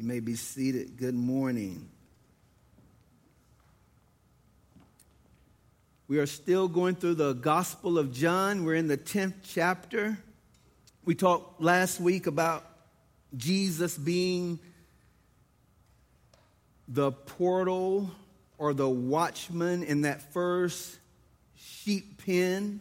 You may be seated. Good morning. We are still going through the Gospel of John. We're in the 10th chapter. We talked last week about Jesus being the portal or the watchman in that first sheep pen.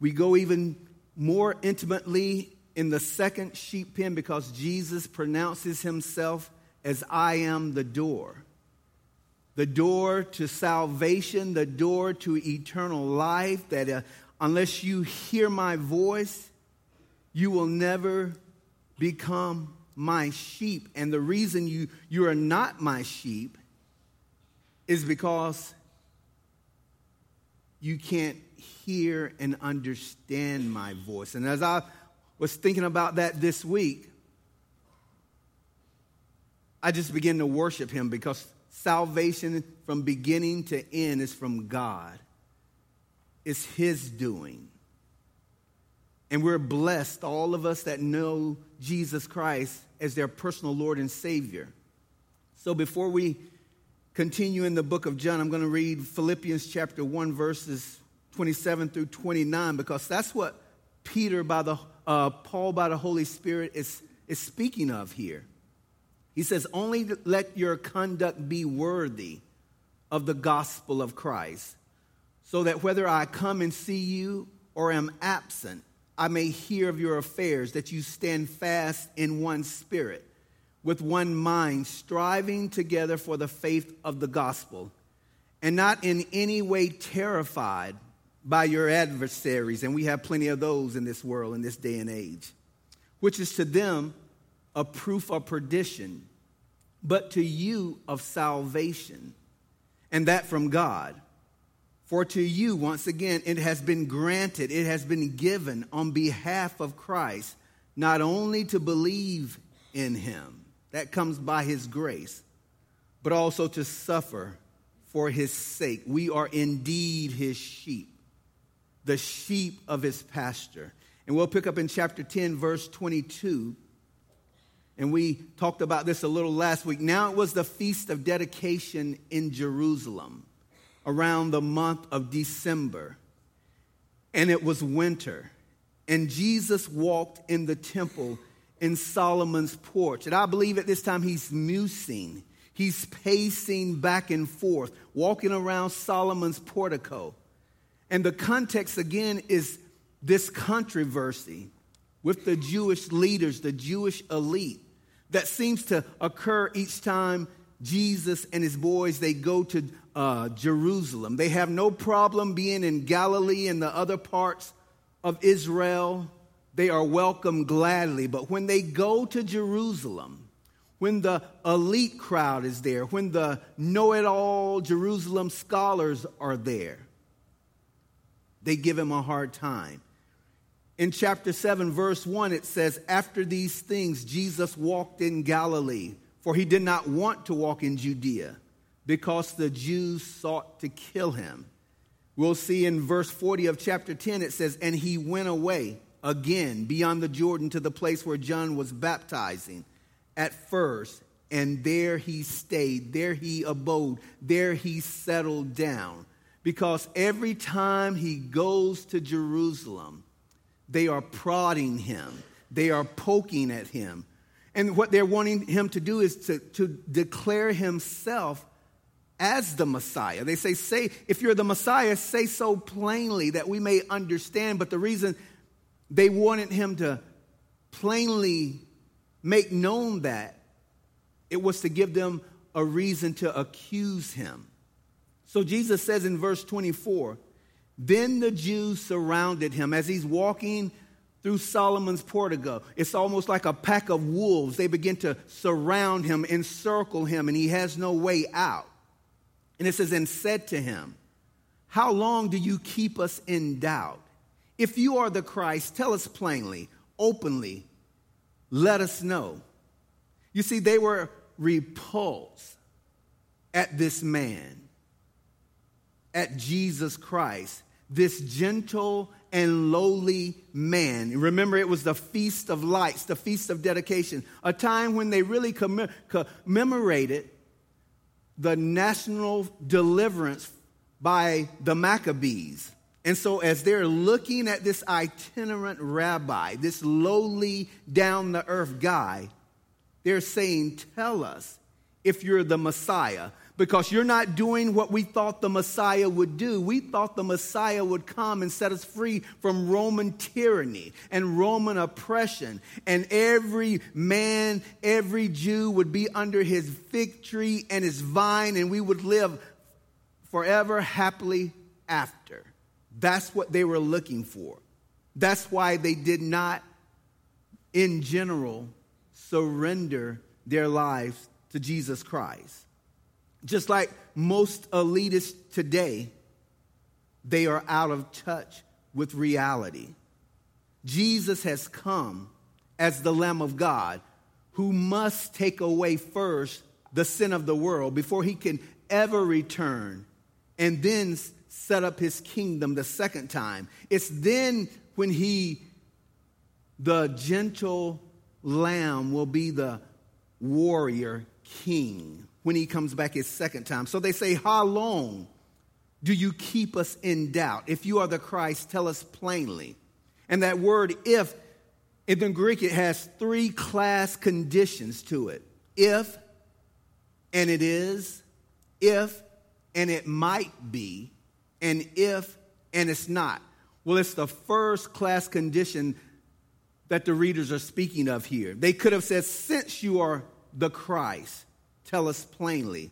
We go even more intimately in the second sheep pen because Jesus pronounces himself as I am the door. The door to salvation, the door to eternal life, that uh, unless you hear my voice, you will never become my sheep. And the reason you, you are not my sheep is because you can't hear and understand my voice. And as I was thinking about that this week, I just began to worship him because salvation from beginning to end is from God. It's his doing. And we're blessed, all of us that know Jesus Christ as their personal Lord and Savior. So before we continue in the book of John, I'm going to read Philippians chapter 1, verses 27 through 29, because that's what Peter, by the, uh, Paul, by the Holy Spirit, is, is speaking of here. He says, Only let your conduct be worthy of the gospel of Christ, so that whether I come and see you or am absent, I may hear of your affairs, that you stand fast in one spirit, with one mind, striving together for the faith of the gospel, and not in any way terrified by your adversaries. And we have plenty of those in this world, in this day and age, which is to them a proof of perdition, but to you of salvation, and that from God. For to you, once again, it has been granted, it has been given on behalf of Christ, not only to believe in him, that comes by his grace, but also to suffer for his sake. We are indeed his sheep, the sheep of his pasture. And we'll pick up in chapter 10, verse 22. And we talked about this a little last week. Now it was the feast of dedication in Jerusalem around the month of December, and it was winter. And Jesus walked in the temple in Solomon's porch. And I believe at this time he's musing, he's pacing back and forth, walking around Solomon's portico. And the context again is this controversy with the Jewish leaders, the Jewish elite, that seems to occur each time Jesus and his boys they go to uh, Jerusalem. They have no problem being in Galilee and the other parts of Israel. They are welcomed gladly. But when they go to Jerusalem, when the elite crowd is there, when the know it all Jerusalem scholars are there, they give him a hard time. In chapter 7, verse 1, it says, After these things, Jesus walked in Galilee, for he did not want to walk in Judea because the Jews sought to kill him. We'll see in verse 40 of chapter 10, it says, And he went away again beyond the Jordan to the place where John was baptizing at first. And there he stayed, there he abode, there he settled down. Because every time he goes to Jerusalem, they are prodding him, they are poking at him. And what they're wanting him to do is to, to declare himself as the Messiah. They say, say, if you're the Messiah, say so plainly that we may understand. But the reason they wanted him to plainly make known that it was to give them a reason to accuse him. So Jesus says in verse 24, then the Jews surrounded him as he's walking through Solomon's portico. It's almost like a pack of wolves. They begin to surround him, encircle him, and he has no way out. And it says, and said to him, How long do you keep us in doubt? If you are the Christ, tell us plainly, openly, let us know. You see, they were repulsed at this man, at Jesus Christ. this gentle and lowly man. Remember, it was the Feast of Lights, the Feast of Dedication, a time when they really commemorated the national deliverance by the Maccabees. And so, as they're looking at this itinerant rabbi, this lowly, down the earth guy, they're saying, Tell us if you're the Messiah because you're not doing what we thought the Messiah would do. We thought the Messiah would come and set us free from Roman tyranny and Roman oppression. And every man, every Jew would be under his fig tree and his vine, and we would live forever happily after. That's what they were looking for. That's why they did not, in general, surrender their lives to Jesus Christ. Just like most elitists today, they are out of touch with reality. Jesus has come as the Lamb of God who must take away first the sin of the world before he can ever return and then set up his kingdom the second time. It's then when he, the gentle lamb, will be the warrior king when he comes back his second time. So they say, How long do you keep us in doubt? If you are the Christ, tell us plainly. And that word if, in the Greek, it has three class conditions to it if, and it is, if, and it might be, and if, and it's not. Well, it's the first class condition that the readers are speaking of here. They could have said, Since you are the Christ, tell us plainly.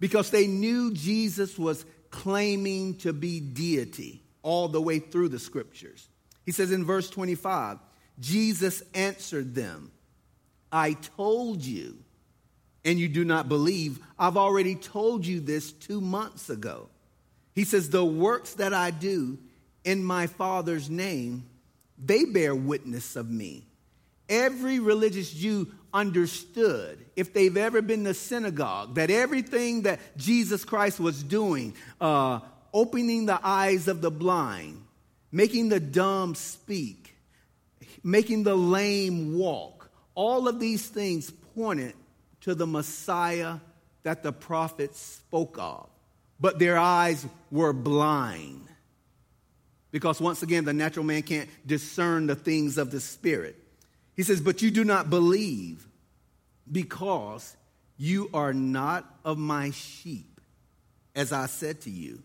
Because they knew Jesus was claiming to be deity all the way through the scriptures. He says in verse 25, Jesus answered them, I told you, and you do not believe. I've already told you this two months ago. He says, The works that I do in my Father's name, they bear witness of me. Every religious Jew understood, if they've ever been to synagogue, that everything that Jesus Christ was doing, uh, opening the eyes of the blind, making the dumb speak, making the lame walk, all of these things pointed to the Messiah that the prophets spoke of. But their eyes were blind. Because once again, the natural man can't discern the things of the Spirit. He says, But you do not believe because you are not of my sheep, as I said to you.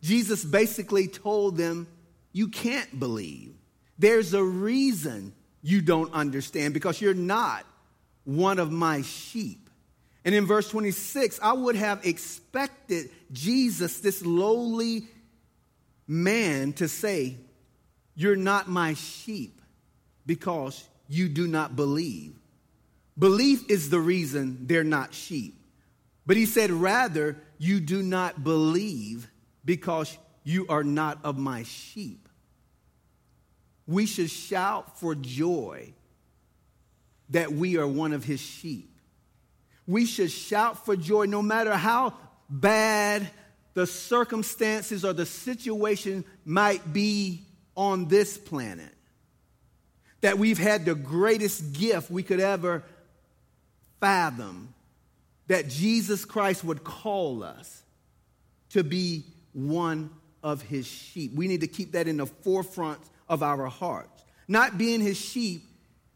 Jesus basically told them, You can't believe. There's a reason you don't understand because you're not one of my sheep. And in verse 26, I would have expected Jesus, this lowly man, to say, You're not my sheep because you do not believe. Belief is the reason they're not sheep. But he said, rather, you do not believe because you are not of my sheep. We should shout for joy that we are one of his sheep. We should shout for joy no matter how bad the circumstances or the situation might be on this planet that we've had the greatest gift we could ever fathom that Jesus Christ would call us to be one of his sheep. We need to keep that in the forefront of our hearts. Not being his sheep,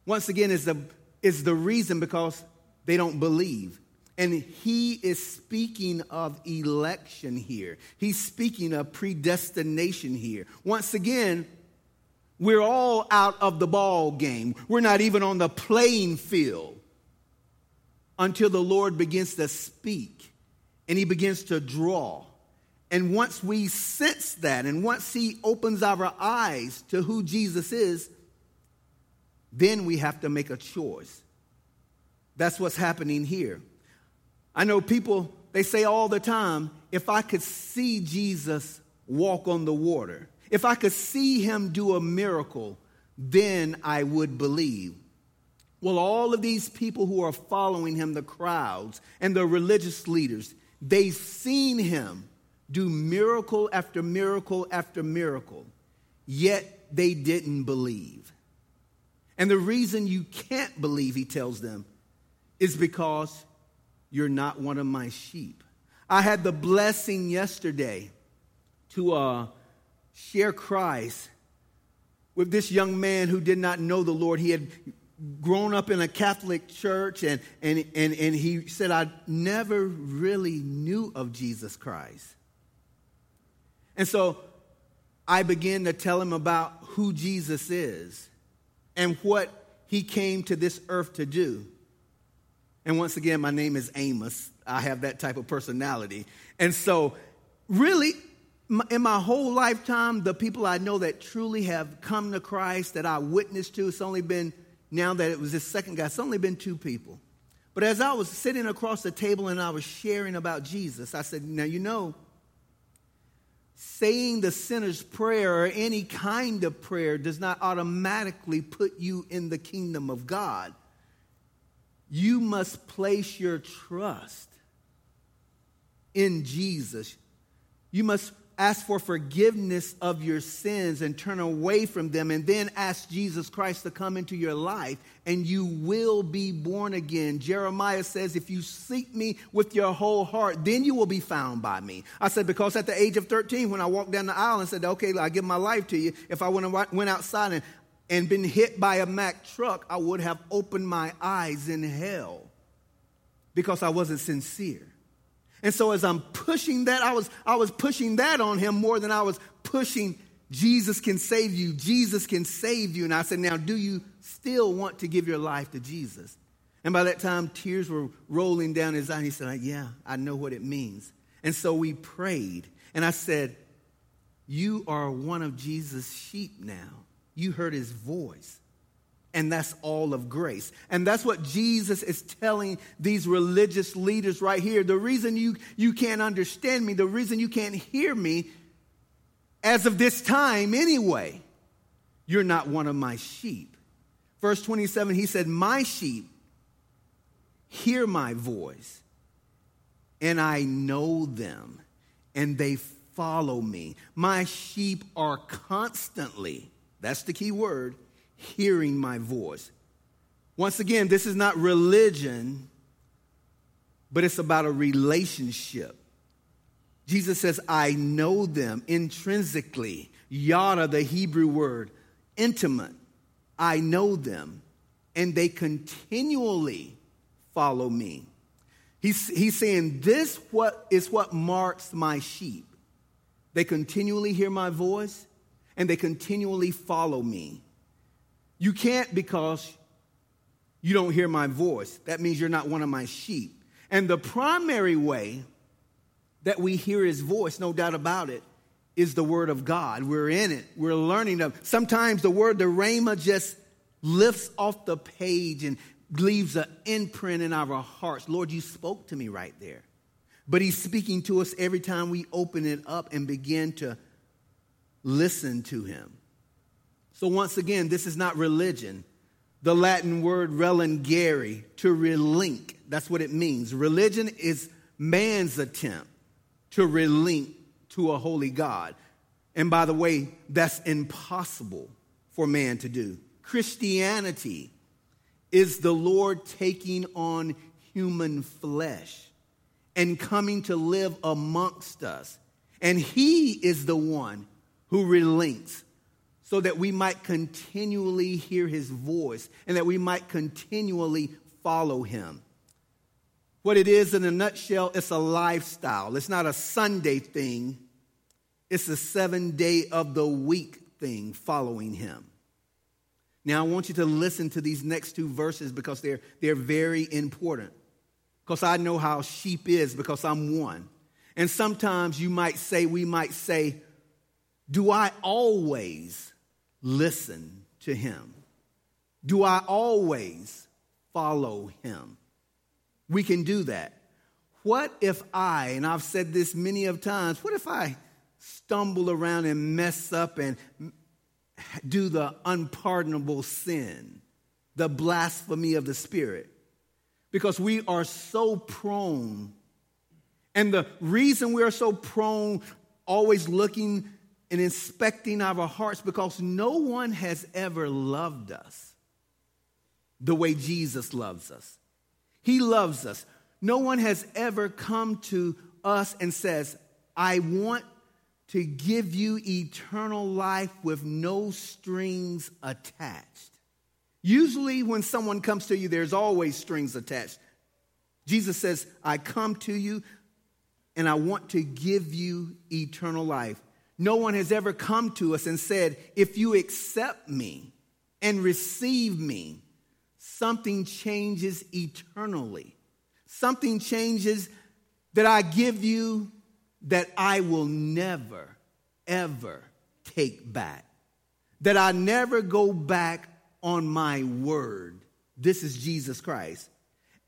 once again, is the, is the reason because they don't believe. And he is speaking of election here. He's speaking of predestination here. Once again, we're all out of the ball game. We're not even on the playing field until the Lord begins to speak and he begins to draw. And once we sense that, and once he opens our eyes to who Jesus is, then we have to make a choice. That's what's happening here. I know people, they say all the time, if I could see Jesus walk on the water, if I could see him do a miracle, then I would believe. Well, all of these people who are following him, the crowds and the religious leaders, they've seen him do miracle after miracle after miracle, yet they didn't believe. And the reason you can't believe, he tells them, is because you're not one of my sheep. I had the blessing yesterday to uh, share Christ with this young man who did not know the Lord. He had grown up in a Catholic church, and, and, and, and he said, I never really knew of Jesus Christ. And so I began to tell him about who Jesus is and what he came to this earth to do. And once again, my name is Amos. I have that type of personality. And so, really, in my whole lifetime, the people I know that truly have come to Christ, that I witnessed to, it's only been, now that it was this second guy, it's only been two people. But as I was sitting across the table and I was sharing about Jesus, I said, Now, you know, saying the sinner's prayer or any kind of prayer does not automatically put you in the kingdom of God. You must place your trust in Jesus. You must ask for forgiveness of your sins and turn away from them, and then ask Jesus Christ to come into your life, and you will be born again. Jeremiah says, If you seek me with your whole heart, then you will be found by me. I said, Because at the age of 13, when I walked down the aisle and said, Okay, I give my life to you, if I went outside and, and been hit by a Mack truck, I would have opened my eyes in hell because I wasn't sincere. And so as I'm pushing that, I was, I was pushing that on him more than I was pushing Jesus can save you. Jesus can save you. And I said, now, do you still want to give your life to Jesus? And by that time, tears were rolling down his eyes. And he said, yeah, I know what it means. And so we prayed. And I said, you are one of Jesus' sheep now. You heard his voice and that's all of grace. And that's what Jesus is telling these religious leaders right here. The reason you, you can't understand me, the reason you can't hear me, as of this time anyway, you're not one of my sheep. Verse 27, he said, My sheep hear my voice, and I know them, and they follow me. My sheep are constantly, that's the key word, hearing my voice. Once again, this is not religion, but it's about a relationship. Jesus says, I know them intrinsically. Yada, the Hebrew word, intimate. I know them, and they continually follow me. He's, he's saying, This what is what marks my sheep. They continually hear my voice, and they continually follow me. You can't because you don't hear my voice. That means you're not one of my sheep. And the primary way that we hear his voice, no doubt about it, is the word of God. We're in it. We're learning them. Sometimes the word, the rhema, just lifts off the page and leaves an imprint in our hearts. Lord, you spoke to me right there. But he's speaking to us every time we open it up and begin to listen to him. So, once again, this is not religion. The Latin word relingere, to relink, that's what it means. Religion is man's attempt to relink to a holy God. And by the way, that's impossible for man to do. Christianity is the Lord taking on human flesh and coming to live amongst us. And He is the one who relinks so that we might continually hear his voice and that we might continually follow him. What it is in a nutshell, it's a lifestyle. It's not a Sunday thing, it's a seven day of the week thing following him. Now, I want you to listen to these next two verses because they're, they're very important. Because I know how sheep is because I'm one. And sometimes you might say, we might say, Do I always listen to him? Do I always follow him? We can do that. What if I, and I've said this many of times, what if I stumble around and mess up and do the unpardonable sin, the blasphemy of the Spirit? Because we are so prone And the reason we are so prone, always looking and inspecting our hearts, because no one has ever loved us the way Jesus loves us. He loves us. No one has ever come to us and says, I want to give you eternal life with no strings attached. Usually, when someone comes to you, there's always strings attached. Jesus says, I come to you and I want to give you eternal life. No one has ever come to us and said, If you accept me and receive me, something changes eternally. Something changes that I give you that I will never, ever take back. That I never go back on my word. This is Jesus Christ.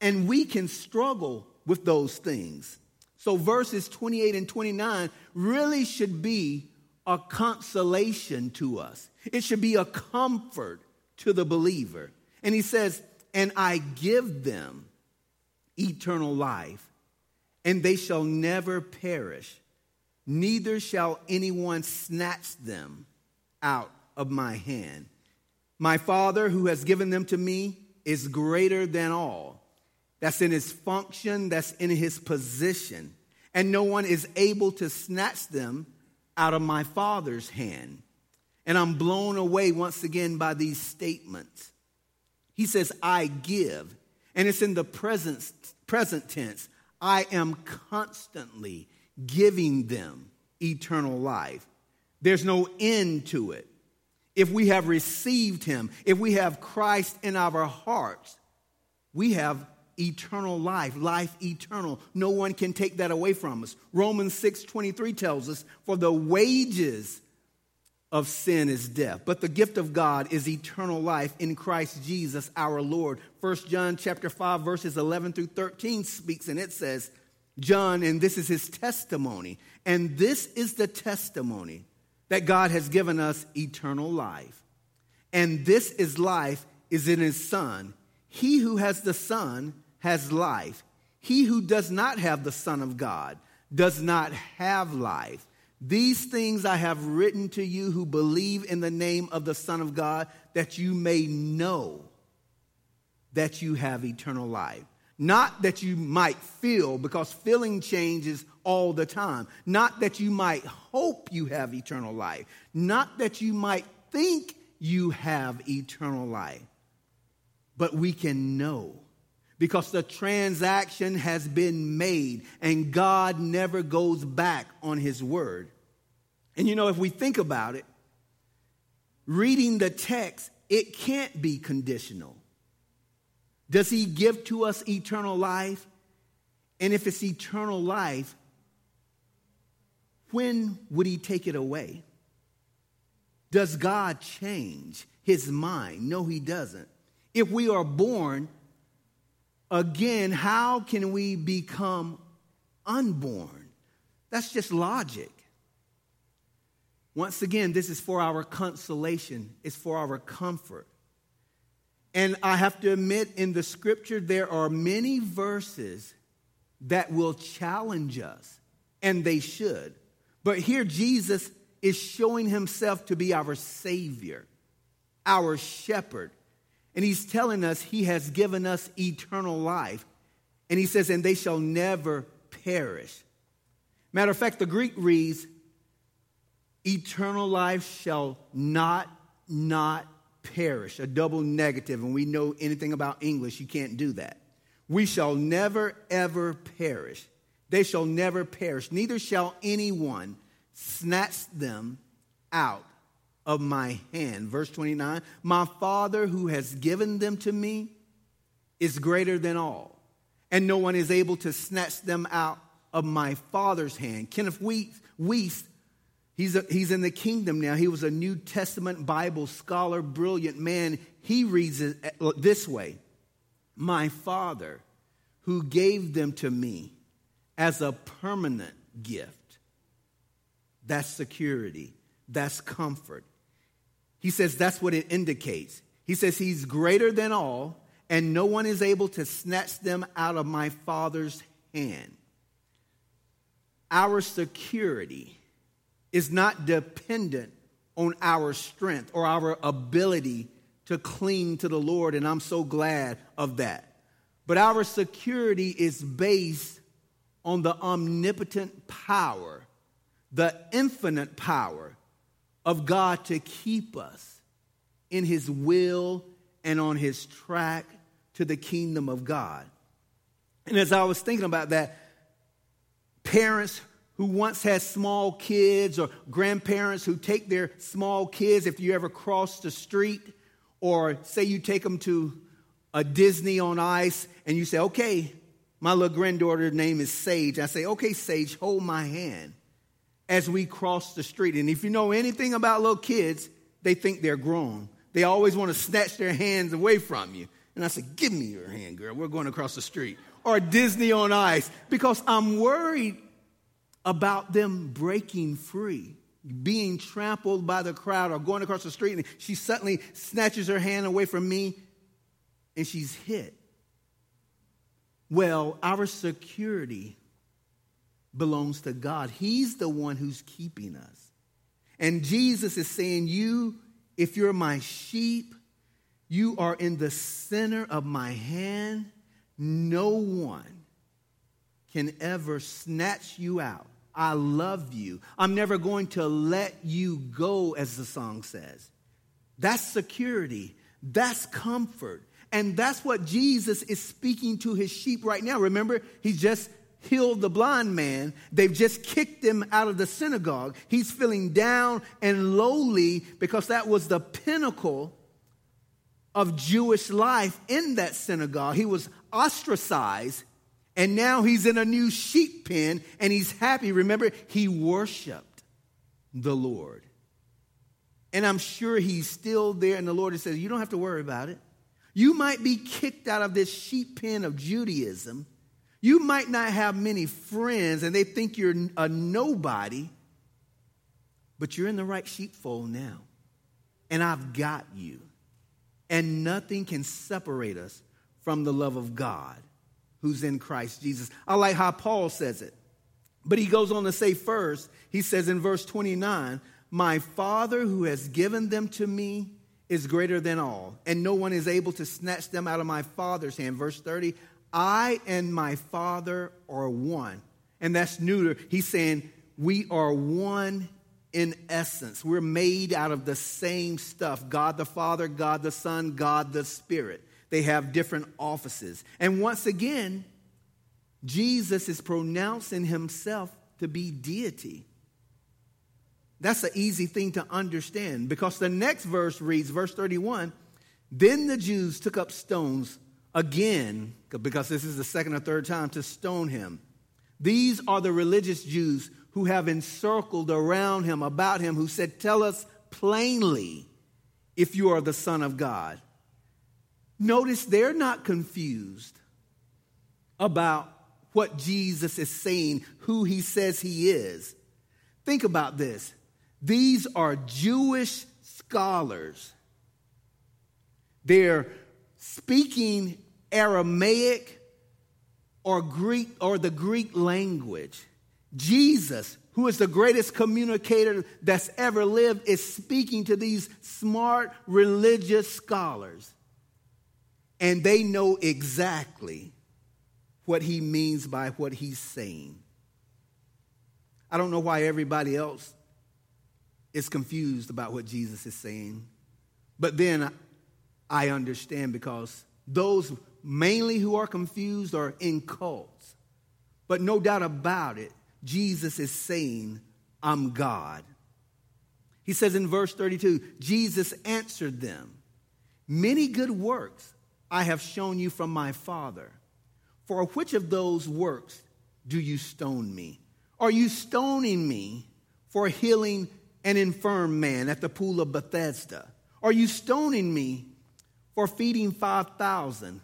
And we can struggle with those things. So, verses 28 and 29 really should be a consolation to us, it should be a comfort to the believer. And he says, And I give them eternal life, and they shall never perish, neither shall anyone snatch them out of my hand. My Father, who has given them to me, is greater than all that's in his function, that's in his position. And no one is able to snatch them out of my Father's hand. And I'm blown away once again by these statements. He says, I give. And it's in the present, present tense. I am constantly giving them eternal life. There's no end to it. If we have received him, if we have Christ in our hearts, we have eternal life, life eternal. No one can take that away from us. Romans 6 23 tells us, For the wages of sin is death, but the gift of God is eternal life in Christ Jesus our Lord. 1 John chapter 5 verses 11 through 13 speaks and it says, John and this is his testimony, and this is the testimony that God has given us eternal life. And this is life is in his son. He who has the son has life. He who does not have the Son of God does not have life. These things I have written to you who believe in the name of the Son of God, that you may know that you have eternal life. Not that you might feel, because feeling changes all the time. Not that you might hope you have eternal life. Not that you might think you have eternal life. But we can know because the transaction has been made and God never goes back on his word. And you know, if we think about it, reading the text, it can't be conditional. Does he give to us eternal life? And if it's eternal life, when would he take it away? Does God change his mind? No, he doesn't. If we are born, again, how can we become unborn? That's just logic. Once again, this is for our consolation, it's for our comfort. And I have to admit, in the scripture, there are many verses that will challenge us, and they should. But here, Jesus is showing himself to be our Savior, our shepherd, and he's telling us he has given us eternal life. And he says, and they shall never perish. Matter of fact, the Greek reads, eternal life shall not, not perish. A double negative. And we know anything about English, you can't do that. We shall never, ever perish. They shall never perish. Neither shall anyone snatch them out of my hand. Verse 29 My Father who has given them to me is greater than all, and no one is able to snatch them out of my Father's hand. Kenneth Wuest, he's, a, he's in the kingdom now. He was a New Testament Bible scholar, brilliant man. He reads it uh, this way My Father who gave them to me as a permanent gift. That's security. That's comfort. He says that's what it indicates. He says he's greater than all, and no one is able to snatch them out of my Father's hand. our security is not dependent on our strength or our ability to cling to the Lord, and I'm so glad of that. But our security is based on the omnipotent power, the infinite power of God to keep us in His will and on His track to the kingdom of God. And as I was thinking about that, parents who once had small kids or grandparents who take their small kids, if you ever cross the street, or say you take them to a Disney on ice and you say, okay, my little granddaughter's name is Sage. I say, okay, Sage, hold my hand as we cross the street. And if you know anything about little kids, they think they're grown. They always want to snatch their hands away from you. And I said, Give me your hand, girl. We're going across the street. Or Disney on ice, because I'm worried about them breaking free, being trampled by the crowd, or going across the street. And she suddenly snatches her hand away from me and she's hit. Well, our security belongs to God. He's the one who's keeping us. And Jesus is saying, You, if you're my sheep, you are in the center of my hand. No one can ever snatch you out. I love you. I'm never going to let you go, as the song says. That's security. That's comfort. And that's what Jesus is speaking to his sheep right now. Remember, he just healed the blind man. They've just kicked him out of the synagogue. He's feeling down and lowly because that was the pinnacle of Jewish life in that synagogue. He was ostracized, and now he's in a new sheep pen and he's happy. Remember, he worshiped the Lord. And I'm sure he's still there, and the Lord says, You don't have to worry about it. You might be kicked out of this sheep pen of Judaism. You might not have many friends, and they think you're a nobody, but you're in the right sheepfold now. And I've got you and nothing can separate us from the love of God who's in Christ Jesus. I like how Paul says it. But he goes on to say first, he says in verse 29, My Father who has given them to me is greater than all, and no one is able to snatch them out of my Father's hand. Verse 30, I and my Father are one. And that's neuter. He's saying, We are one in essence. We're made out of the same stuff God the Father, God the Son, God the Spirit. They have different offices. And once again, Jesus is pronouncing himself to be deity. That's an easy thing to understand because the next verse reads, verse 31 Then the Jews took up stones again, because this is the second or third time, to stone him. These are the religious Jews who have encircled around him, about him, who said, Tell us plainly if you are the Son of God. Notice they're not confused about what Jesus is saying, who he says he is. Think about this. These are Jewish scholars. They're speaking Aramaic or Greek or the Greek language. Jesus, who is the greatest communicator that's ever lived, is speaking to these smart religious scholars. And they know exactly what he means by what he's saying. I don't know why everybody else is confused about what Jesus is saying. But then I understand because those mainly who are confused are in cults. But no doubt about it, Jesus is saying, I'm God. He says in verse 32 Jesus answered them, Many good works I have shown you from my Father. For which of those works do you stone me? Are you stoning me for healing an infirm man at the pool of Bethesda? Are you stoning me for feeding 5,000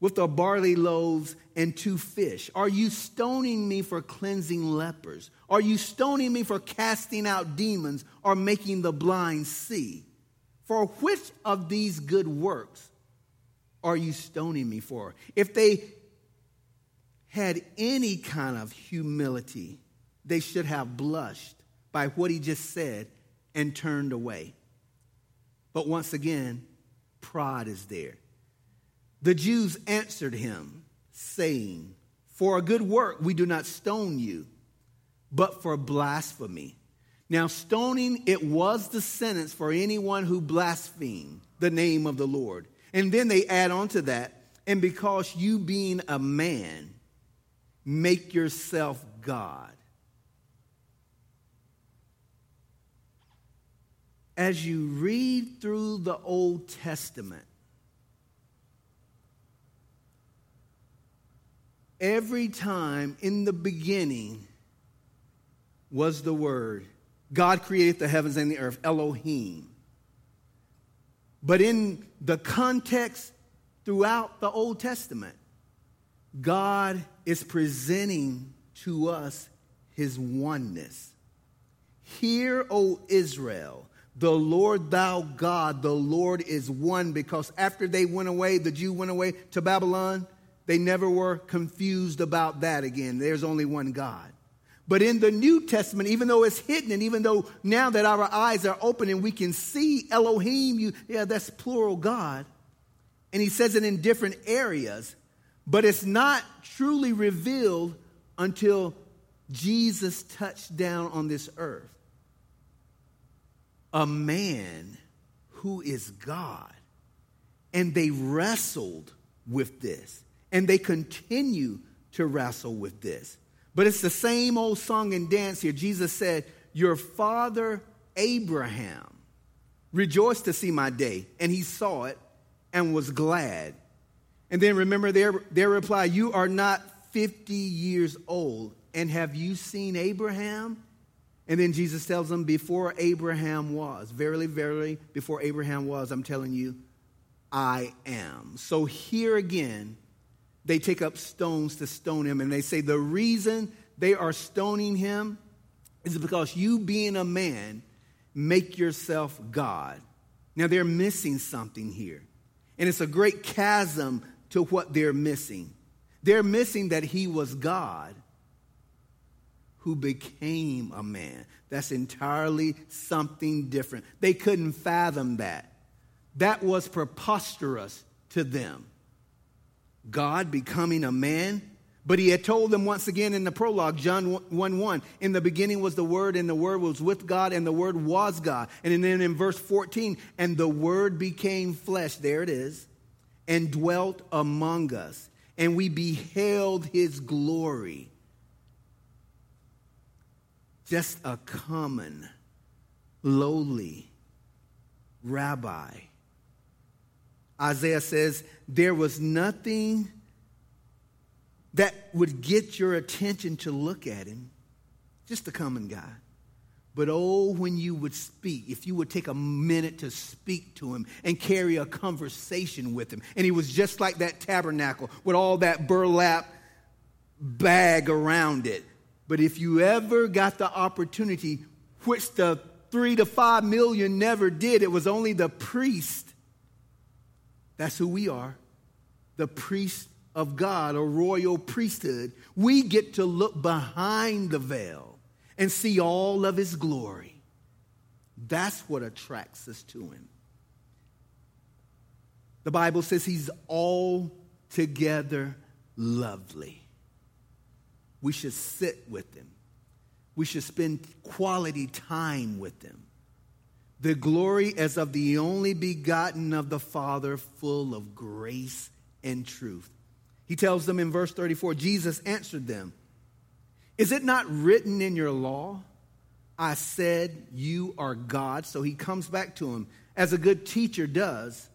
with the barley loaves and two fish? Are you stoning me for cleansing lepers? Are you stoning me for casting out demons or making the blind see? For which of these good works are you stoning me for? If they had any kind of humility, they should have blushed by what he just said and turned away. But once again, pride is there. The Jews answered him, saying, For a good work we do not stone you, but for blasphemy. Now, stoning, it was the sentence for anyone who blasphemed the name of the Lord. And then they add on to that, and because you being a man, make yourself God. As you read through the Old Testament, every time in the beginning was the word. God created the heavens and the earth, Elohim. But in the context throughout the Old Testament, God is presenting to us his oneness. Hear, O Israel, the Lord thou God, the Lord is one, because after they went away, the Jew went away to Babylon, they never were confused about that again. There's only one God. But in the New Testament, even though it's hidden, and even though now that our eyes are open and we can see Elohim, you, yeah, that's plural God. And he says it in different areas, but it's not truly revealed until Jesus touched down on this earth. A man who is God. And they wrestled with this, and they continue to wrestle with this. But it's the same old song and dance here. Jesus said, Your father Abraham rejoiced to see my day, and he saw it and was glad. And then remember their, their reply, You are not 50 years old, and have you seen Abraham? And then Jesus tells them, Before Abraham was, verily, verily, before Abraham was, I'm telling you, I am. So here again, they take up stones to stone him. And they say the reason they are stoning him is because you, being a man, make yourself God. Now they're missing something here. And it's a great chasm to what they're missing. They're missing that he was God who became a man. That's entirely something different. They couldn't fathom that. That was preposterous to them. God becoming a man. But he had told them once again in the prologue, John 1 1, in the beginning was the Word, and the Word was with God, and the Word was God. And then in verse 14, and the Word became flesh, there it is, and dwelt among us, and we beheld his glory. Just a common, lowly rabbi Isaiah says, There was nothing that would get your attention to look at him, just a common guy. But oh, when you would speak, if you would take a minute to speak to him and carry a conversation with him, and he was just like that tabernacle with all that burlap bag around it. But if you ever got the opportunity, which the three to five million never did, it was only the priest that's who we are the priest of God, a royal priesthood. We get to look behind the veil and see all of his glory. That's what attracts us to him. The Bible says he's altogether lovely. We should sit with them. We should spend quality time with them. the glory as of the only begotten of the Father, full of grace and truth. He tells them in verse 34 Jesus answered them, Is it not written in your law? I said, You are God. So he comes back to him, as a good teacher does.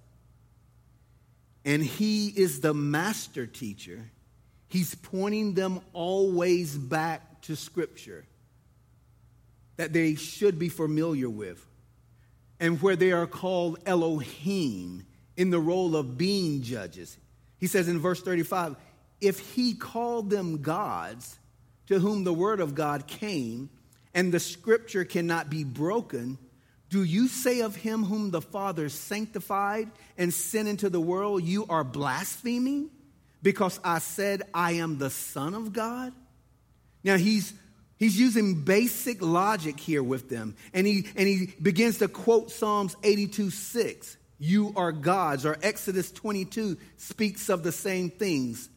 And he is the master teacher. He's pointing them always back to Scripture that they should be familiar with and where they are called Elohim in the role of being judges. He says in verse 35 if he called them gods to whom the word of God came, and the scripture cannot be broken, do you say of him whom the Father sanctified and sent into the world, you are blaspheming? Because I said, I am the Son of God? Now he's He's using basic logic here with them. And he, and he begins to quote Psalms 82 6. You are gods. Or Exodus 22 speaks of the same things.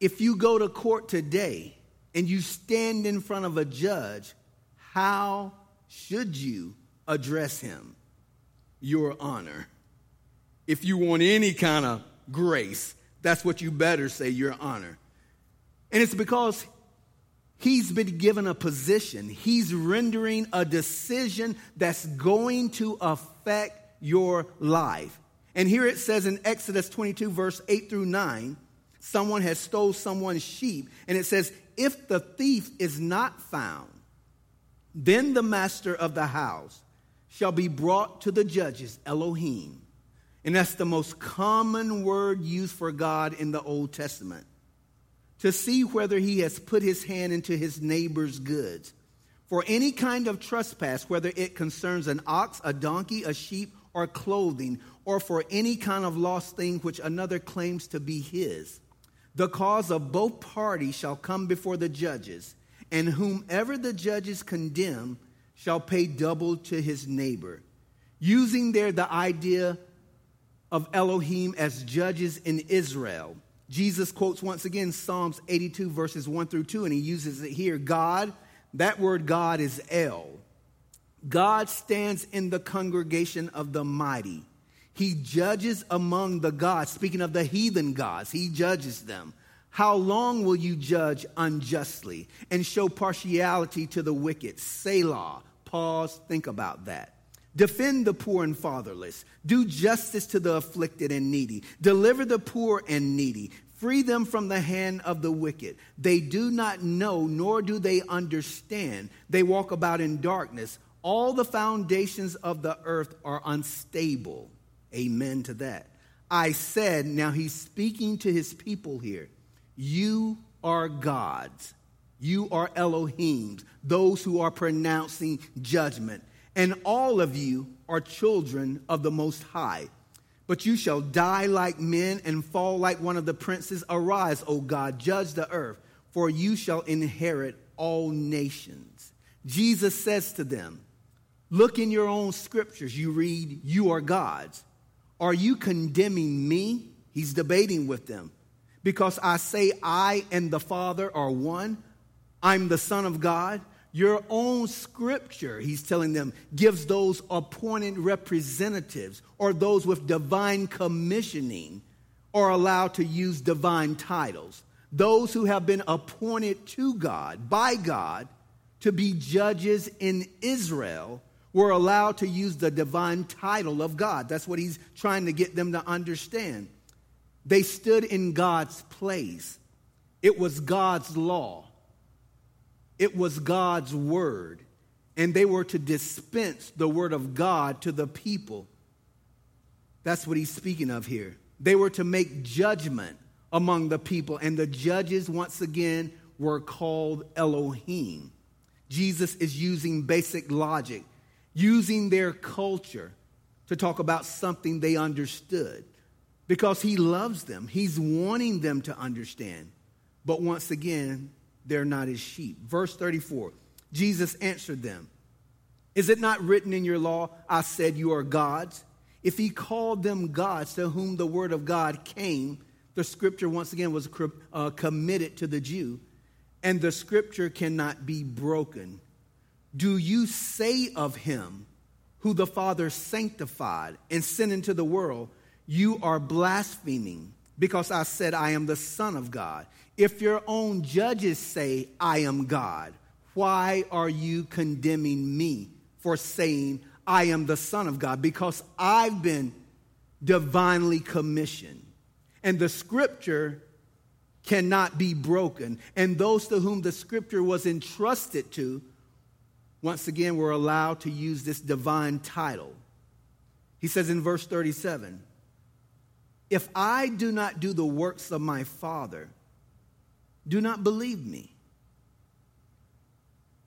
If you go to court today and you stand in front of a judge, how should you address him? Your honor. If you want any kind of grace, that's what you better say, your honor. And it's because He's been given a position. He's rendering a decision that's going to affect your life. And here it says in Exodus 22, verse 8 through 9, someone has stole someone's sheep. And it says, if the thief is not found, then the master of the house shall be brought to the judges, Elohim. And that's the most common word used for God in the Old Testament to see whether he has put his hand into his neighbor's goods. For any kind of trespass, whether it concerns an ox, a donkey, a sheep, or clothing, or for any kind of lost thing which another claims to be his, the cause of both parties shall come before the judges, and whomever the judges condemn shall pay double to his neighbor. Using there the idea of Elohim as judges in Israel Jesus quotes once again Psalms 82, verses 1 through 2, and he uses it here. God, that word God is El. God stands in the congregation of the mighty. He judges among the gods. Speaking of the heathen gods, he judges them. How long will you judge unjustly and show partiality to the wicked? Selah. Pause, think about that. Defend the poor and fatherless. Do justice to the afflicted and needy. Deliver the poor and needy. Free them from the hand of the wicked. They do not know, nor do they understand. They walk about in darkness. All the foundations of the earth are unstable. Amen to that. I said, now he's speaking to his people here. You are gods. You are Elohims, those who are pronouncing judgment and all of you are children of the Most High. But you shall die like men and fall like one of the princes. Arise, O God, judge the earth, for you shall inherit all nations. Jesus says to them, Look in your own scriptures. You read, You are gods. Are you condemning me? He's debating with them. Because I say, I and the Father are one. I'm the Son of God. Your own scripture, he's telling them, gives those appointed representatives or those with divine commissioning are allowed to use divine titles. Those who have been appointed to God, by God, to be judges in Israel were allowed to use the divine title of God. That's what he's trying to get them to understand. They stood in God's place, it was God's law. It was God's word, and they were to dispense the word of God to the people. That's what he's speaking of here. They were to make judgment among the people, and the judges, once again, were called Elohim. Jesus is using basic logic, using their culture to talk about something they understood because he loves them. He's wanting them to understand. But once again, they're not his sheep. Verse 34 Jesus answered them, Is it not written in your law, I said you are gods? If he called them gods to whom the word of God came, the scripture once again was uh, committed to the Jew, and the scripture cannot be broken. Do you say of him who the Father sanctified and sent into the world, you are blaspheming because I said I am the Son of God? If your own judges say, I am God, why are you condemning me for saying, I am the Son of God? Because I've been divinely commissioned. And the scripture cannot be broken. And those to whom the scripture was entrusted to, once again, were allowed to use this divine title. He says in verse 37 If I do not do the works of my Father, do not believe me.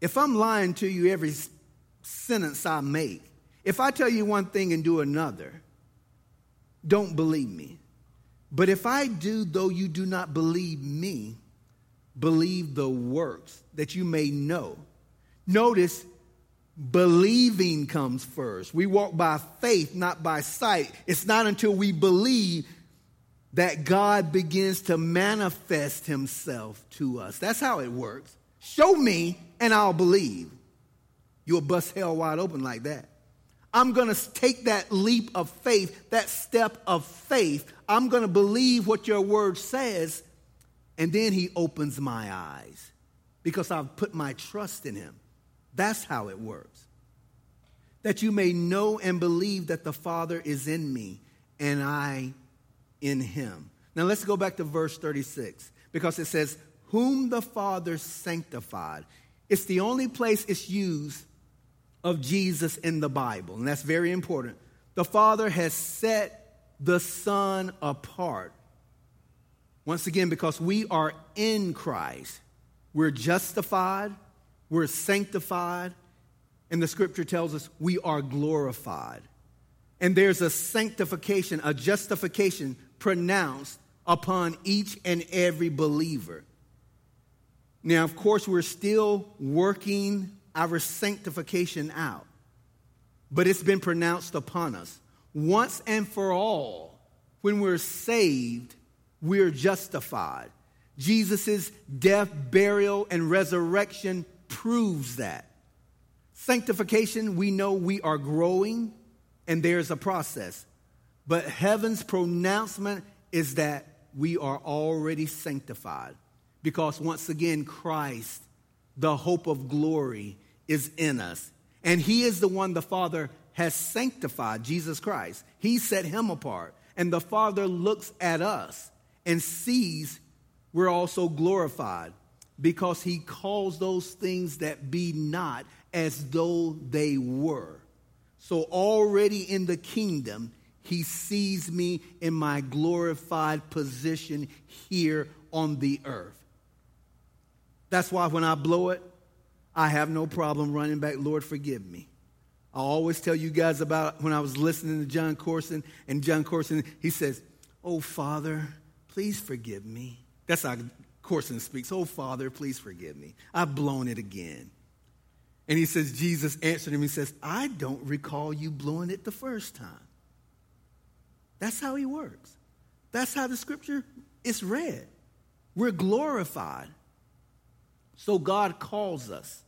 If I'm lying to you every sentence I make, if I tell you one thing and do another, don't believe me. But if I do, though you do not believe me, believe the works that you may know. Notice, believing comes first. We walk by faith, not by sight. It's not until we believe that God begins to manifest himself to us. That's how it works. Show me and I'll believe. You'll bust hell wide open like that. I'm going to take that leap of faith, that step of faith. I'm going to believe what your word says. And then he opens my eyes because I've put my trust in him. That's how it works. That you may know and believe that the Father is in me and I in him. Now let's go back to verse 36 because it says, Whom the Father sanctified. It's the only place it's used of Jesus in the Bible, and that's very important. The Father has set the Son apart. Once again, because we are in Christ, we're justified, we're sanctified, and the scripture tells us we are glorified. And there's a sanctification, a justification pronounced upon each and every believer. Now, of course, we're still working our sanctification out, but it's been pronounced upon us. Once and for all, when we're saved, we're justified. Jesus' death, burial, and resurrection proves that. Sanctification, we know we are growing and there's a process. But heaven's pronouncement is that we are already sanctified because once again, Christ, the hope of glory, is in us. And He is the one the Father has sanctified, Jesus Christ. He set Him apart. And the Father looks at us and sees we're also glorified because He calls those things that be not as though they were. So, already in the kingdom, He sees me in my glorified position here on the earth. That's why when I blow it, I have no problem running back, Lord, forgive me. I always tell you guys about when I was listening to Jon Courson, and Jon Courson, he says, Oh, Father, please forgive me. That's how Courson speaks. Oh, Father, please forgive me. I've blown it again. And he says, Jesus answered him, he says, I don't recall you blowing it the first time. That's how he works. That's how the scripture is read. We're glorified. So God calls us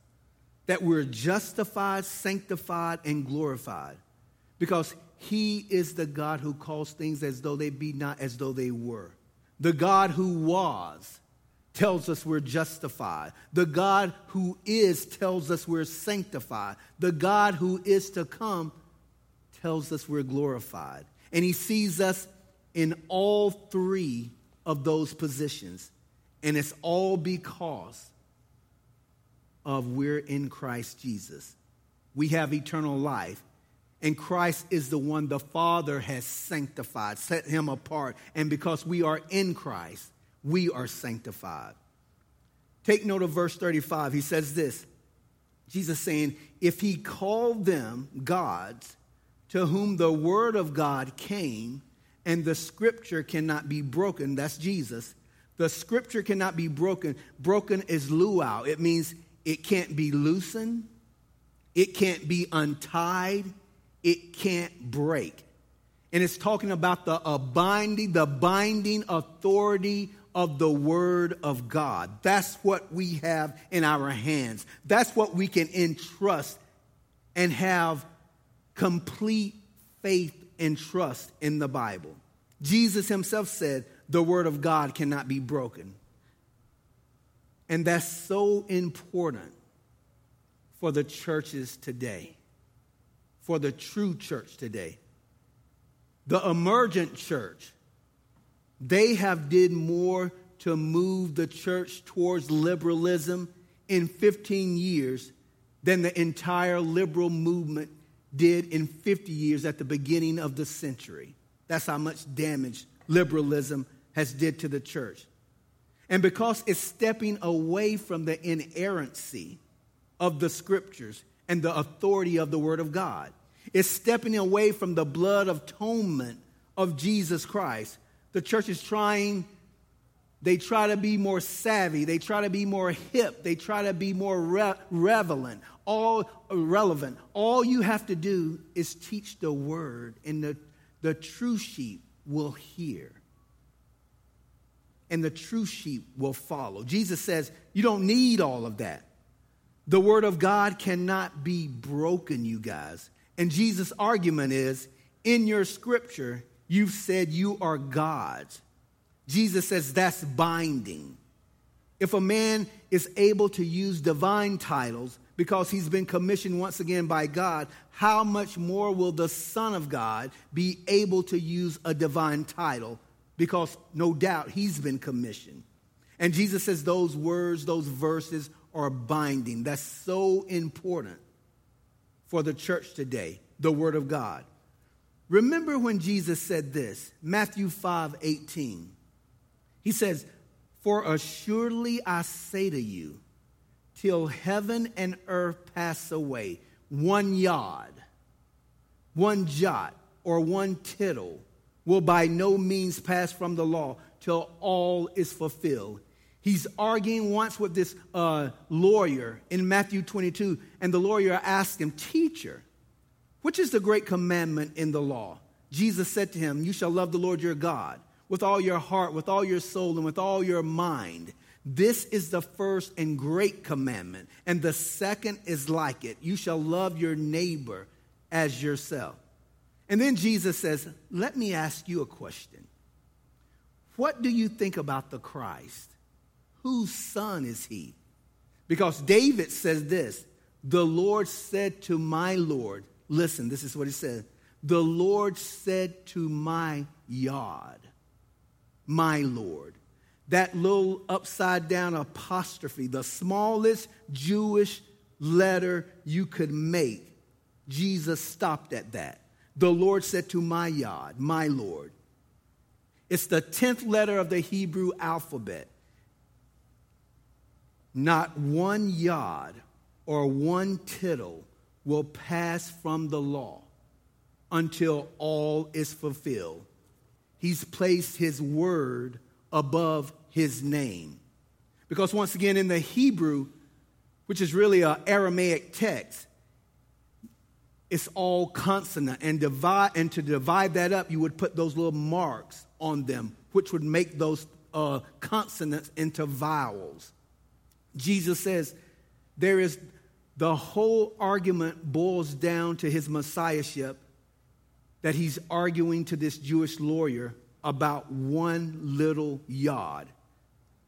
that we're justified, sanctified, and glorified because He is the God who calls things as though they be not as though they were. The God who was tells us we're justified. The God who is tells us we're sanctified. The God who is to come tells us we're glorified. And He sees us in all three of those positions. And it's all because of we're in Christ Jesus. We have eternal life. And Christ is the one the Father has sanctified, set him apart. And because we are in Christ, we are sanctified. Take note of verse 35. He says this Jesus saying, If he called them gods to whom the word of God came, and the scripture cannot be broken, that's Jesus. The scripture cannot be broken. Broken is luo. It means it can't be loosened, it can't be untied, it can't break. And it's talking about the binding, the binding authority of the Word of God. That's what we have in our hands. That's what we can entrust and have complete faith and trust in the Bible. Jesus himself said, The Word of God cannot be broken. And that's so important for the churches today, for the true church today. The emergent church, they have did more to move the church towards liberalism in 15 years than the entire liberal movement did in 50 years at the beginning of the century. That's how much damage liberalism has did to the church. And because it's stepping away from the inerrancy of the scriptures and the authority of the word of God, it's stepping away from the blood of atonement of Jesus Christ. The church is trying They try to be more savvy. They try to be more hip. They try to be more re- relevant. All relevant. All you have to do is teach the word, and the, the true sheep will hear. And the true sheep will follow. Jesus says, You don't need all of that. The word of God cannot be broken, you guys. And Jesus' argument is in your scripture, you've said you are gods. Jesus says that's binding. If a man is able to use divine titles because he's been commissioned once again by God, how much more will the Son of God be able to use a divine title because no doubt he's been commissioned? And Jesus says those words, those verses are binding. That's so important for the church today, the Word of God. Remember when Jesus said this, Matthew 5 18. He says, For assuredly I say to you, till heaven and earth pass away, one yod, one jot, or one tittle will by no means pass from the law till all is fulfilled. He's arguing once with this uh, lawyer in Matthew 22, and the lawyer asked him, Teacher, which is the great commandment in the law? Jesus said to him, You shall love the Lord your God with all your heart, with all your soul, and with all your mind. This is the first and great commandment. And the second is like it you shall love your neighbor as yourself. And then Jesus says, Let me ask you a question. What do you think about the Christ? Whose son is he? Because David says this The Lord said to my Lord, listen, this is what he said. The Lord said to my Yod, my Lord. That little upside down apostrophe, the smallest Jewish letter you could make, Jesus stopped at that. The Lord said to my Yod, my Lord. It's the 10th letter of the Hebrew alphabet. Not one yod or one tittle will pass from the law until all is fulfilled. He's placed his word above his name. Because once again, in the Hebrew, which is really an Aramaic text, it's all consonant. And, divide, and to divide that up, you would put those little marks on them, which would make those uh, consonants into vowels. Jesus says there is the whole argument boils down to his messiahship that he's arguing to this Jewish lawyer about one little yod.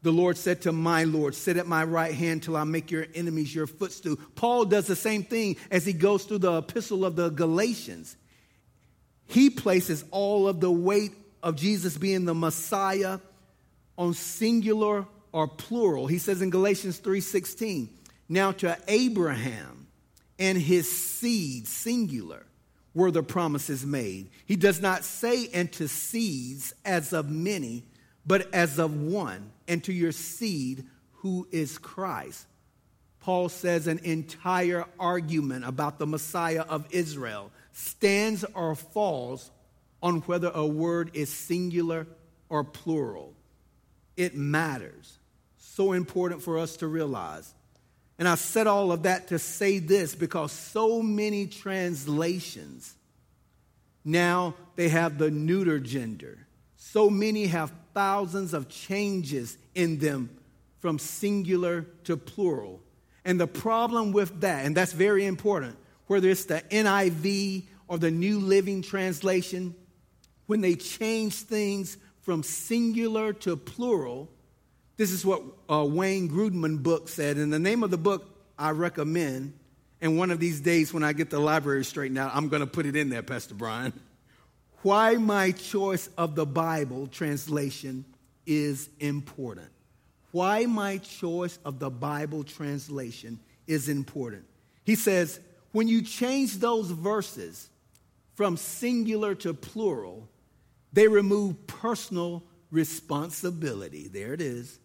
The Lord said to my Lord, Sit at my right hand till I make your enemies your footstool. Paul does the same thing as he goes through the epistle of the Galatians. He places all of the weight of Jesus being the Messiah on singular or plural. He says in Galatians 3:16, "Now to Abraham and his seed singular were the promises made. He does not say and to seeds as of many, but as of one, and to your seed who is Christ." Paul says an entire argument about the Messiah of Israel stands or falls on whether a word is singular or plural. It matters so important for us to realize. And I said all of that to say this because so many translations now they have the neuter gender. So many have thousands of changes in them from singular to plural. And the problem with that, and that's very important, whether it's the NIV or the New Living Translation, when they change things from singular to plural, this is what uh, Wayne Grudem book said. And the name of the book I recommend, and one of these days when I get the library straightened out, I'm going to put it in there, Pastor Brian. Why my choice of the Bible translation is important. Why my choice of the Bible translation is important. He says, when you change those verses from singular to plural, they remove personal responsibility. There it is.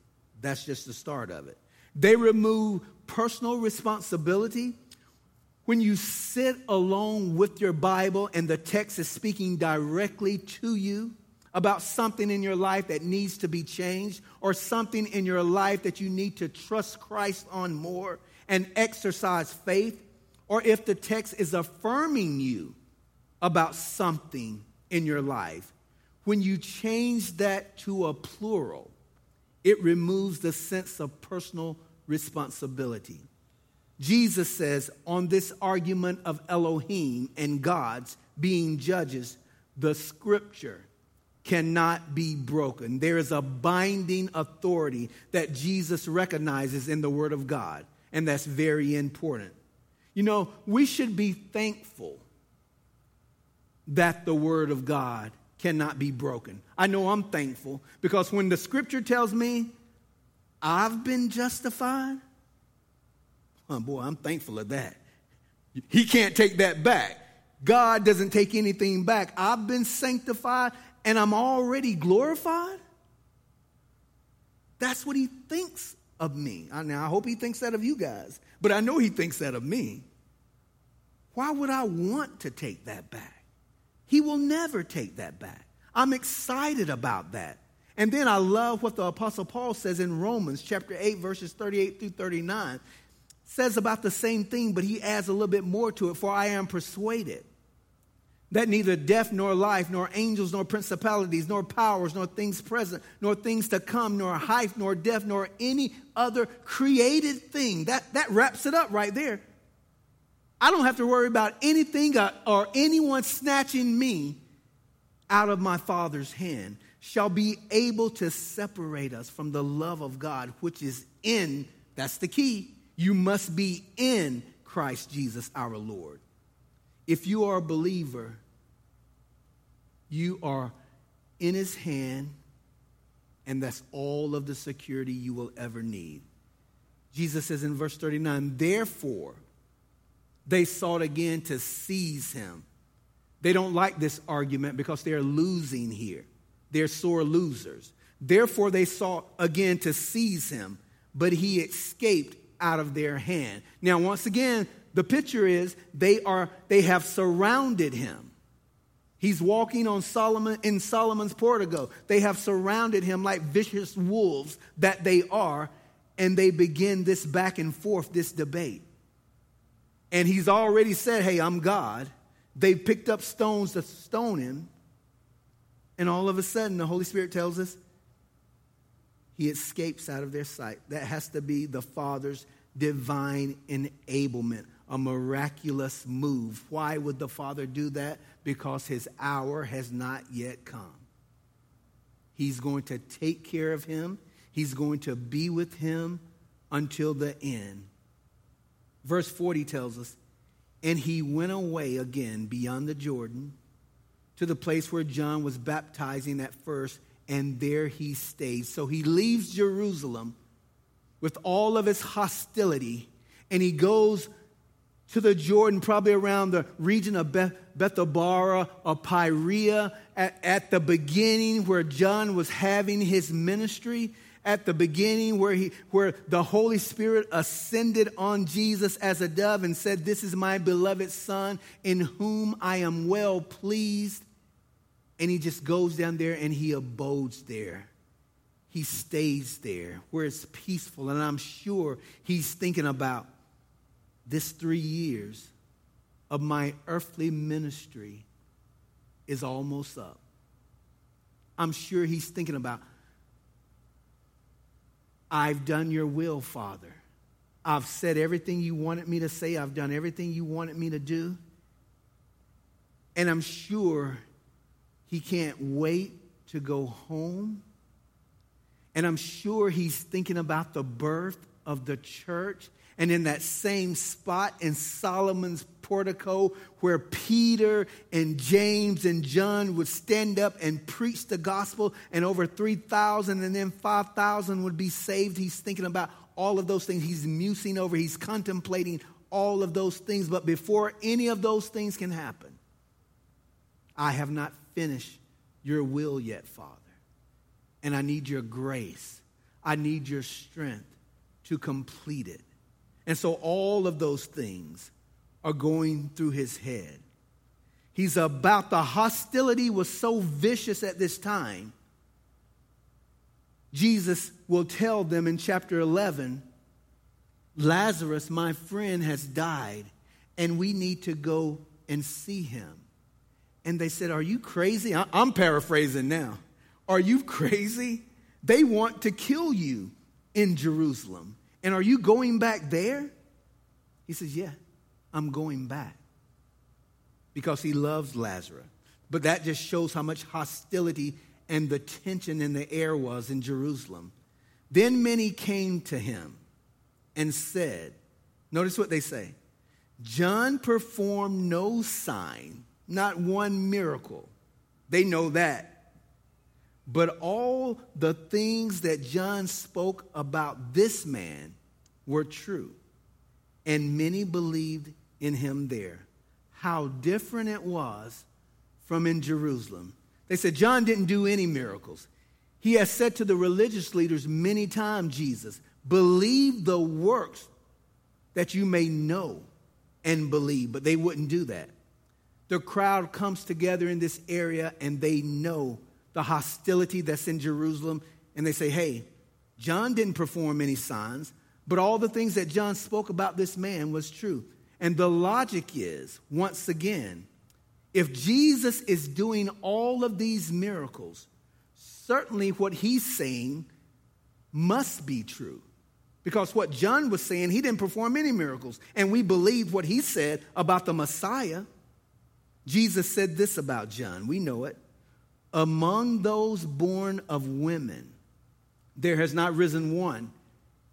That's just the start of it. They remove personal responsibility. When you sit alone with your Bible and the text is speaking directly to you, about something in your life that needs to be changed or something in your life that you need to trust Christ on more and exercise faith, or if the text is affirming you about something in your life, when you change that to a plural, it removes the sense of personal responsibility. Jesus says on this argument of Elohim and gods being judges, the scripture cannot be broken. There is a binding authority that Jesus recognizes in the Word of God, and that's very important. You know, we should be thankful that the Word of God cannot be broken. I know I'm thankful because when the Scripture tells me I've been justified, oh boy, I'm thankful of that. He can't take that back. God doesn't take anything back. I've been sanctified and I'm already glorified? That's what he thinks of me. Now, I hope he thinks that of you guys, but I know he thinks that of me. Why would I want to take that back? He will never take that back. I'm excited about that. And then I love what the apostle Paul says in Romans chapter 8 verses 38 through 39 says about the same thing, but he adds a little bit more to it. For I am persuaded that neither death nor life, nor angels, nor principalities, nor powers, nor things present, nor things to come, nor height, nor depth, nor any other created thing. That, that wraps it up right there. I don't have to worry about anything or anyone snatching me out of my Father's hand shall be able to separate us from the love of God, which is in, that's the key. You must be in Christ Jesus our Lord. If you are a believer, you are in his hand, and that's all of the security you will ever need. Jesus says in verse 39, therefore, they sought again to seize him. They don't like this argument because they're losing here. They're sore losers. Therefore, they sought again to seize him, but he escaped out of their hand. Now, once again, the picture is they are they have surrounded him. He's walking on Solomon in Solomon's portico. They have surrounded him like vicious wolves that they are, and they begin this back and forth, this debate. And he's already said, Hey, I'm God. They picked up stones to stone him. And all of a sudden, the Holy Spirit tells us he escapes out of their sight. That has to be the Father's divine enablement, a miraculous move. Why would the Father do that? because his hour has not yet come. He's going to take care of him, he's going to be with him until the end. Verse 40 tells us, and he went away again beyond the Jordan to the place where John was baptizing at first, and there he stayed. So he leaves Jerusalem with all of his hostility, and he goes to the Jordan, probably around the region of Beth, Bethabara or Perea, at, at the beginning where John was having his ministry, at the beginning where, he, where the Holy Spirit ascended on Jesus as a dove and said, This is my beloved Son in whom I am well pleased. And he just goes down there and he abodes there. He stays there where it's peaceful. And I'm sure he's thinking about this three years of my earthly ministry is almost up. I'm sure he's thinking about, I've done your will, Father. I've said everything you wanted me to say, I've done everything you wanted me to do. And I'm sure he can't wait to go home. And I'm sure he's thinking about the birth of the church and in that same spot in Solomon's portico where Peter and James and John would stand up and preach the gospel, and over 3,000 and then 5,000 would be saved. He's thinking about all of those things. He's musing over, he's contemplating all of those things. But before any of those things can happen, I have not finished your will yet, Father. And I need your grace, I need your strength to complete it. And so all of those things are going through his head. He's about the hostility was so vicious at this time. Jesus will tell them in chapter 11 Lazarus, my friend, has died, and we need to go and see him. And they said, Are you crazy? I'm paraphrasing now. Are you crazy? They want to kill you in Jerusalem. And are you going back there? He says, Yeah, I'm going back because he loves Lazarus. But that just shows how much hostility and the tension in the air was in Jerusalem. Then many came to him and said, Notice what they say John performed no sign, not one miracle. They know that. But all the things that John spoke about this man were true, and many believed in him there. How different it was from in Jerusalem. They said, John didn't do any miracles. He has said to the religious leaders many times, Jesus, believe the works that you may know and believe. But they wouldn't do that. The crowd comes together in this area and they know the hostility that's in Jerusalem. And they say, hey, John didn't perform any signs, but all the things that John spoke about this man was true. And the logic is, once again, if Jesus is doing all of these miracles, certainly what he's saying must be true. Because what John was saying, he didn't perform any miracles. And we believe what he said about the Messiah. Jesus said this about John. We know it. Among those born of women, there has not risen one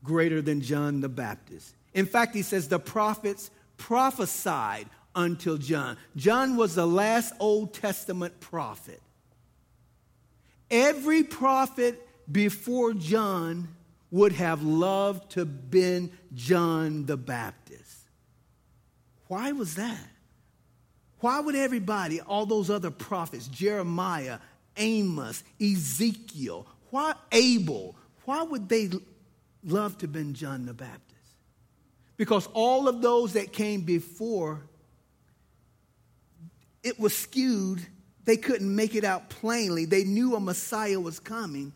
greater than John the Baptist. In fact, he says the prophets prophesied until John. John was the last Old Testament prophet. Every prophet before John would have loved to been John the Baptist. Why was that? Why would everybody, all those other prophets, Jeremiah, Amos, Ezekiel, why Abel, why would they love to have been John the Baptist? Because all of those that came before, it was skewed. They couldn't make it out plainly. They knew a Messiah was coming,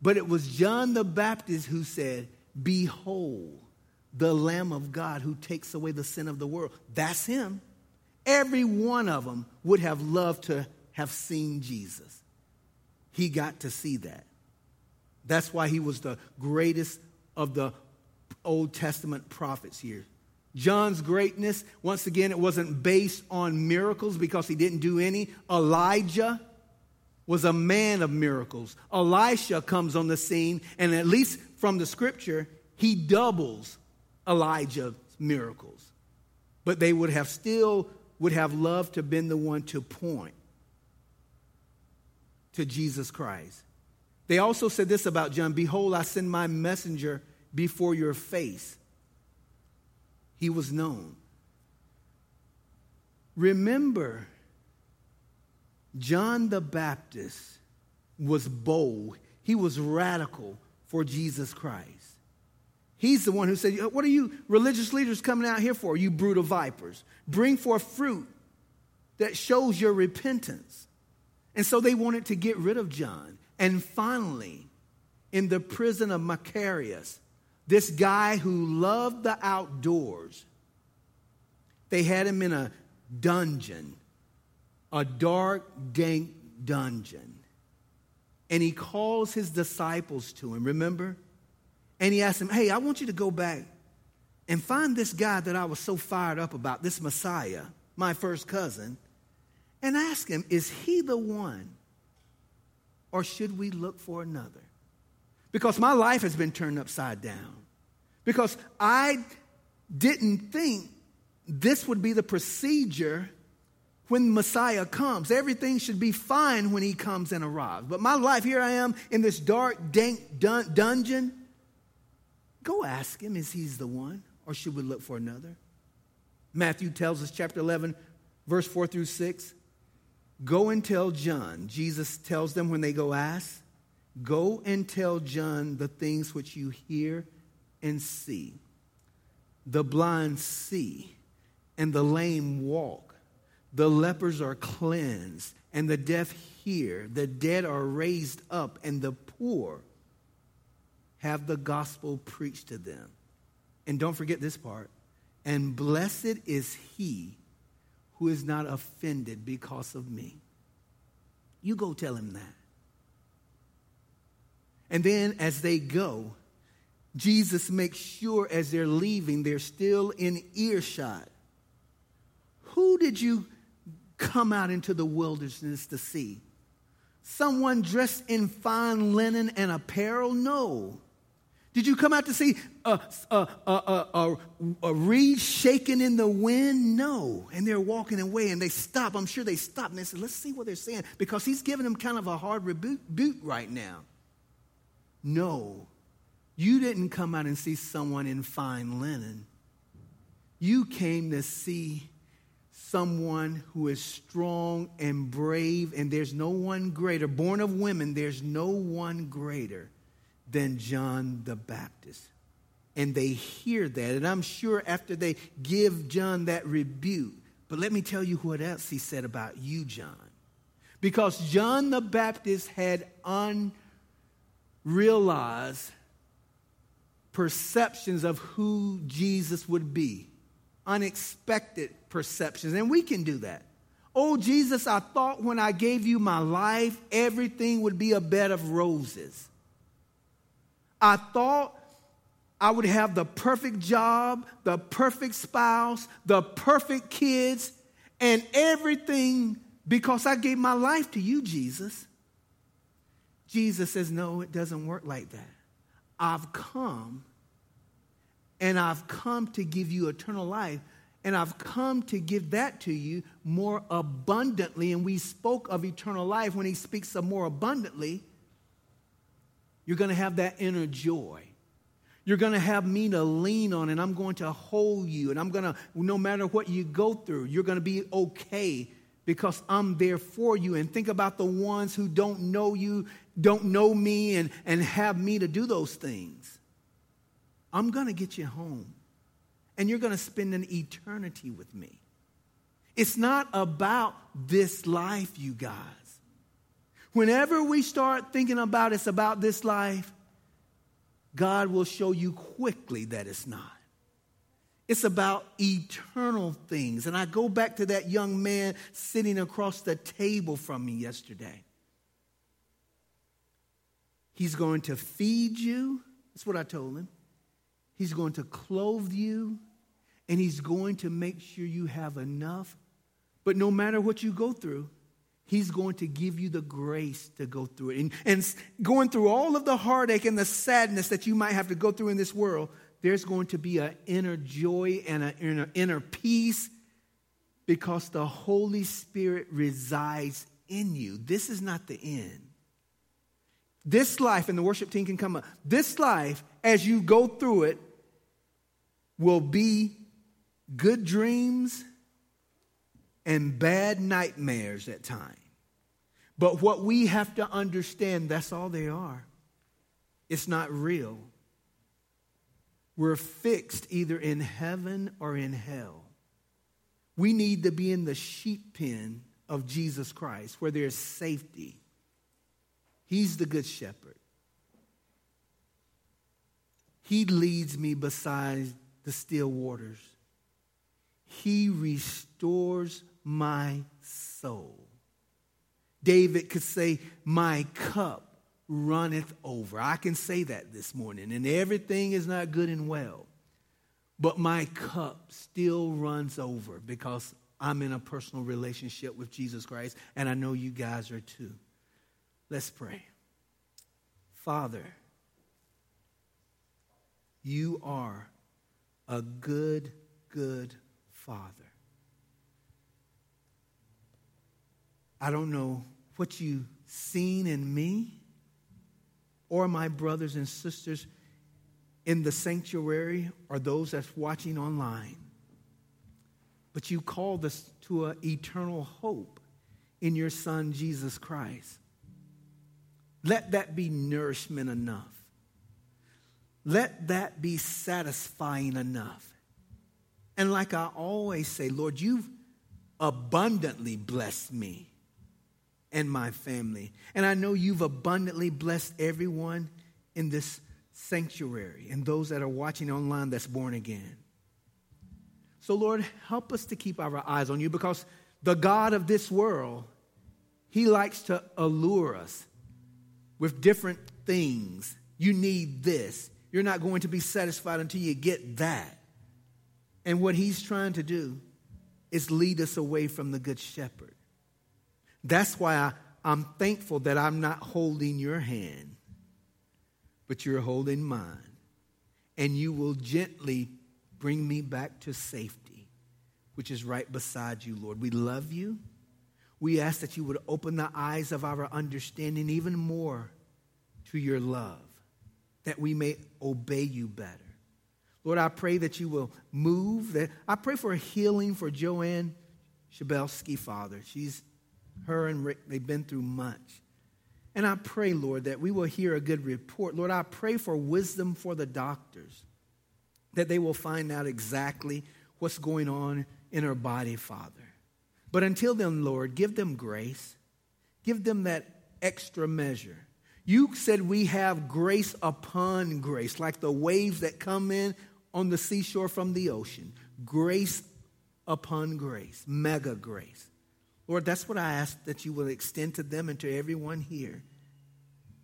but it was John the Baptist who said, Behold, the Lamb of God who takes away the sin of the world. That's him. Every one of them would have loved to have seen Jesus. He got to see that. That's why he was the greatest of the Old Testament prophets here. John's greatness, once again, it wasn't based on miracles because he didn't do any. Elijah was a man of miracles. Elisha comes on the scene, and at least from the scripture, he doubles Elijah's miracles. But they would have still would have loved to have been the one to point to Jesus Christ. They also said this about John Behold, I send my messenger before your face. He was known. Remember, John the Baptist was bold, he was radical for Jesus Christ. He's the one who said, uh, What are you religious leaders coming out here for, you brood of vipers? Bring forth fruit that shows your repentance. And so they wanted to get rid of John. And finally, in the prison of Machaerus, this guy who loved the outdoors, they had him in a dungeon a dark, dank dungeon. And he calls his disciples to him, remember? And he asks them, Hey, I want you to go back and find this guy that I was so fired up about, this Messiah, my first cousin, and ask him, Is he the one? Or should we look for another? Because my life has been turned upside down. Because I didn't think this would be the procedure when Messiah comes. Everything should be fine when he comes and arrives. But my life, here I am in this dark, dank dun- dungeon. Go ask him, is he's the one? Or should we look for another? Matthew tells us, chapter 11, verse 4 through 6. Go and tell John. Jesus tells them when they go ask, Go and tell John the things which you hear and see. The blind see, and the lame walk the lepers are cleansed, and the deaf hear, the dead are raised up, and the poor have the gospel preached to them. And don't forget this part. And blessed is he who is not offended because of me. You go tell him that. And then as they go, Jesus makes sure as they're leaving, they're still in earshot. Who did you come out into the wilderness to see? Someone dressed in fine linen and apparel? No. Did you come out to see a, a, a, a, a reed shaking in the wind? No. And they're walking away and they stop. I'm sure they stop and they said, let's see what they're saying because he's giving them kind of a hard rebuke right now. No. You didn't come out and see someone in fine linen. You came to see someone who is strong and brave, and there's no one greater. Born of women, there's no one greater than John the Baptist. And they hear that. And I'm sure after they give John that rebuke, but let me tell you what else he said about you, John. Because John the Baptist had unrealized perceptions of who Jesus would be, unexpected perceptions. And we can do that. Oh, Jesus, I thought when I gave you my life, everything would be a bed of roses. I thought I would have the perfect job, the perfect spouse, the perfect kids, and everything because I gave my life to you, Jesus. Jesus says, No, it doesn't work like that. I've come and I've come to give you eternal life. And I've come to give that to you more abundantly. And we spoke of eternal life when he speaks of more abundantly. You're going to have that inner joy. You're going to have me to lean on, and I'm going to hold you. And I'm going to, no matter what you go through, you're going to be okay because I'm there for you. And think about the ones who don't know you, don't know me, and, and have me to do those things. I'm going to get you home, and you're going to spend an eternity with me. It's not about this life, you guys. Whenever we start thinking about it's about this life, God will show you quickly that it's not. It's about eternal things. And I go back to that young man sitting across the table from me yesterday. He's going to feed you. That's what I told him. He's going to clothe you. And he's going to make sure you have enough. But no matter what you go through, He's going to give you the grace to go through it. And, and going through all of the heartache and the sadness that you might have to go through in this world, there's going to be an inner joy and an inner, inner peace because the Holy Spirit resides in you. This is not the end. This life, and the worship team can come up, this life, as you go through it, will be good dreams and bad nightmares at times. But what we have to understand, that's all they are. It's not real. We're fixed either in heaven or in hell. We need to be in the sheep pen of Jesus Christ where there's safety. He's the good shepherd. He leads me beside the still waters. He restores my soul. David could say, My cup runneth over. I can say that this morning, and everything is not good and well. But my cup still runs over because I'm in a personal relationship with Jesus Christ, and I know you guys are too. Let's pray. Father, you are a good, good Father. I don't know what you've seen in me or my brothers and sisters in the sanctuary or those that's watching online. But you called us to an eternal hope in your Son, Jesus Christ. Let that be nourishment enough. Let that be satisfying enough. And like I always say, Lord, you've abundantly blessed me and my family. And I know you've abundantly blessed everyone in this sanctuary and those that are watching online that's born again. So, Lord, help us to keep our eyes on you because the God of this world, he likes to allure us with different things. You need this. You're not going to be satisfied until you get that. And what he's trying to do is lead us away from the Good Shepherd. That's why I, I'm thankful that I'm not holding your hand, but you're holding mine. And you will gently bring me back to safety, which is right beside you, Lord. We love you. We ask that you would open the eyes of our understanding even more to your love, that we may obey you better. Lord, I pray that you will move. That I pray for a healing for Joanne Shabelsky, Father. She's her and Rick, they've been through much. And I pray, Lord, that we will hear a good report. Lord, I pray for wisdom for the doctors, that they will find out exactly what's going on in her body, Father. But until then, Lord, give them grace. Give them that extra measure. You said we have grace upon grace, like the waves that come in on the seashore from the ocean. Grace upon grace, mega grace. Lord, that's what I ask that you will extend to them and to everyone here.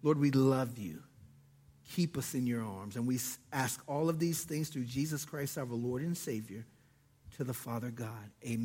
Lord, we love you. Keep us in your arms. And we ask all of these things through Jesus Christ, our Lord and Savior, to the Father God. Amen.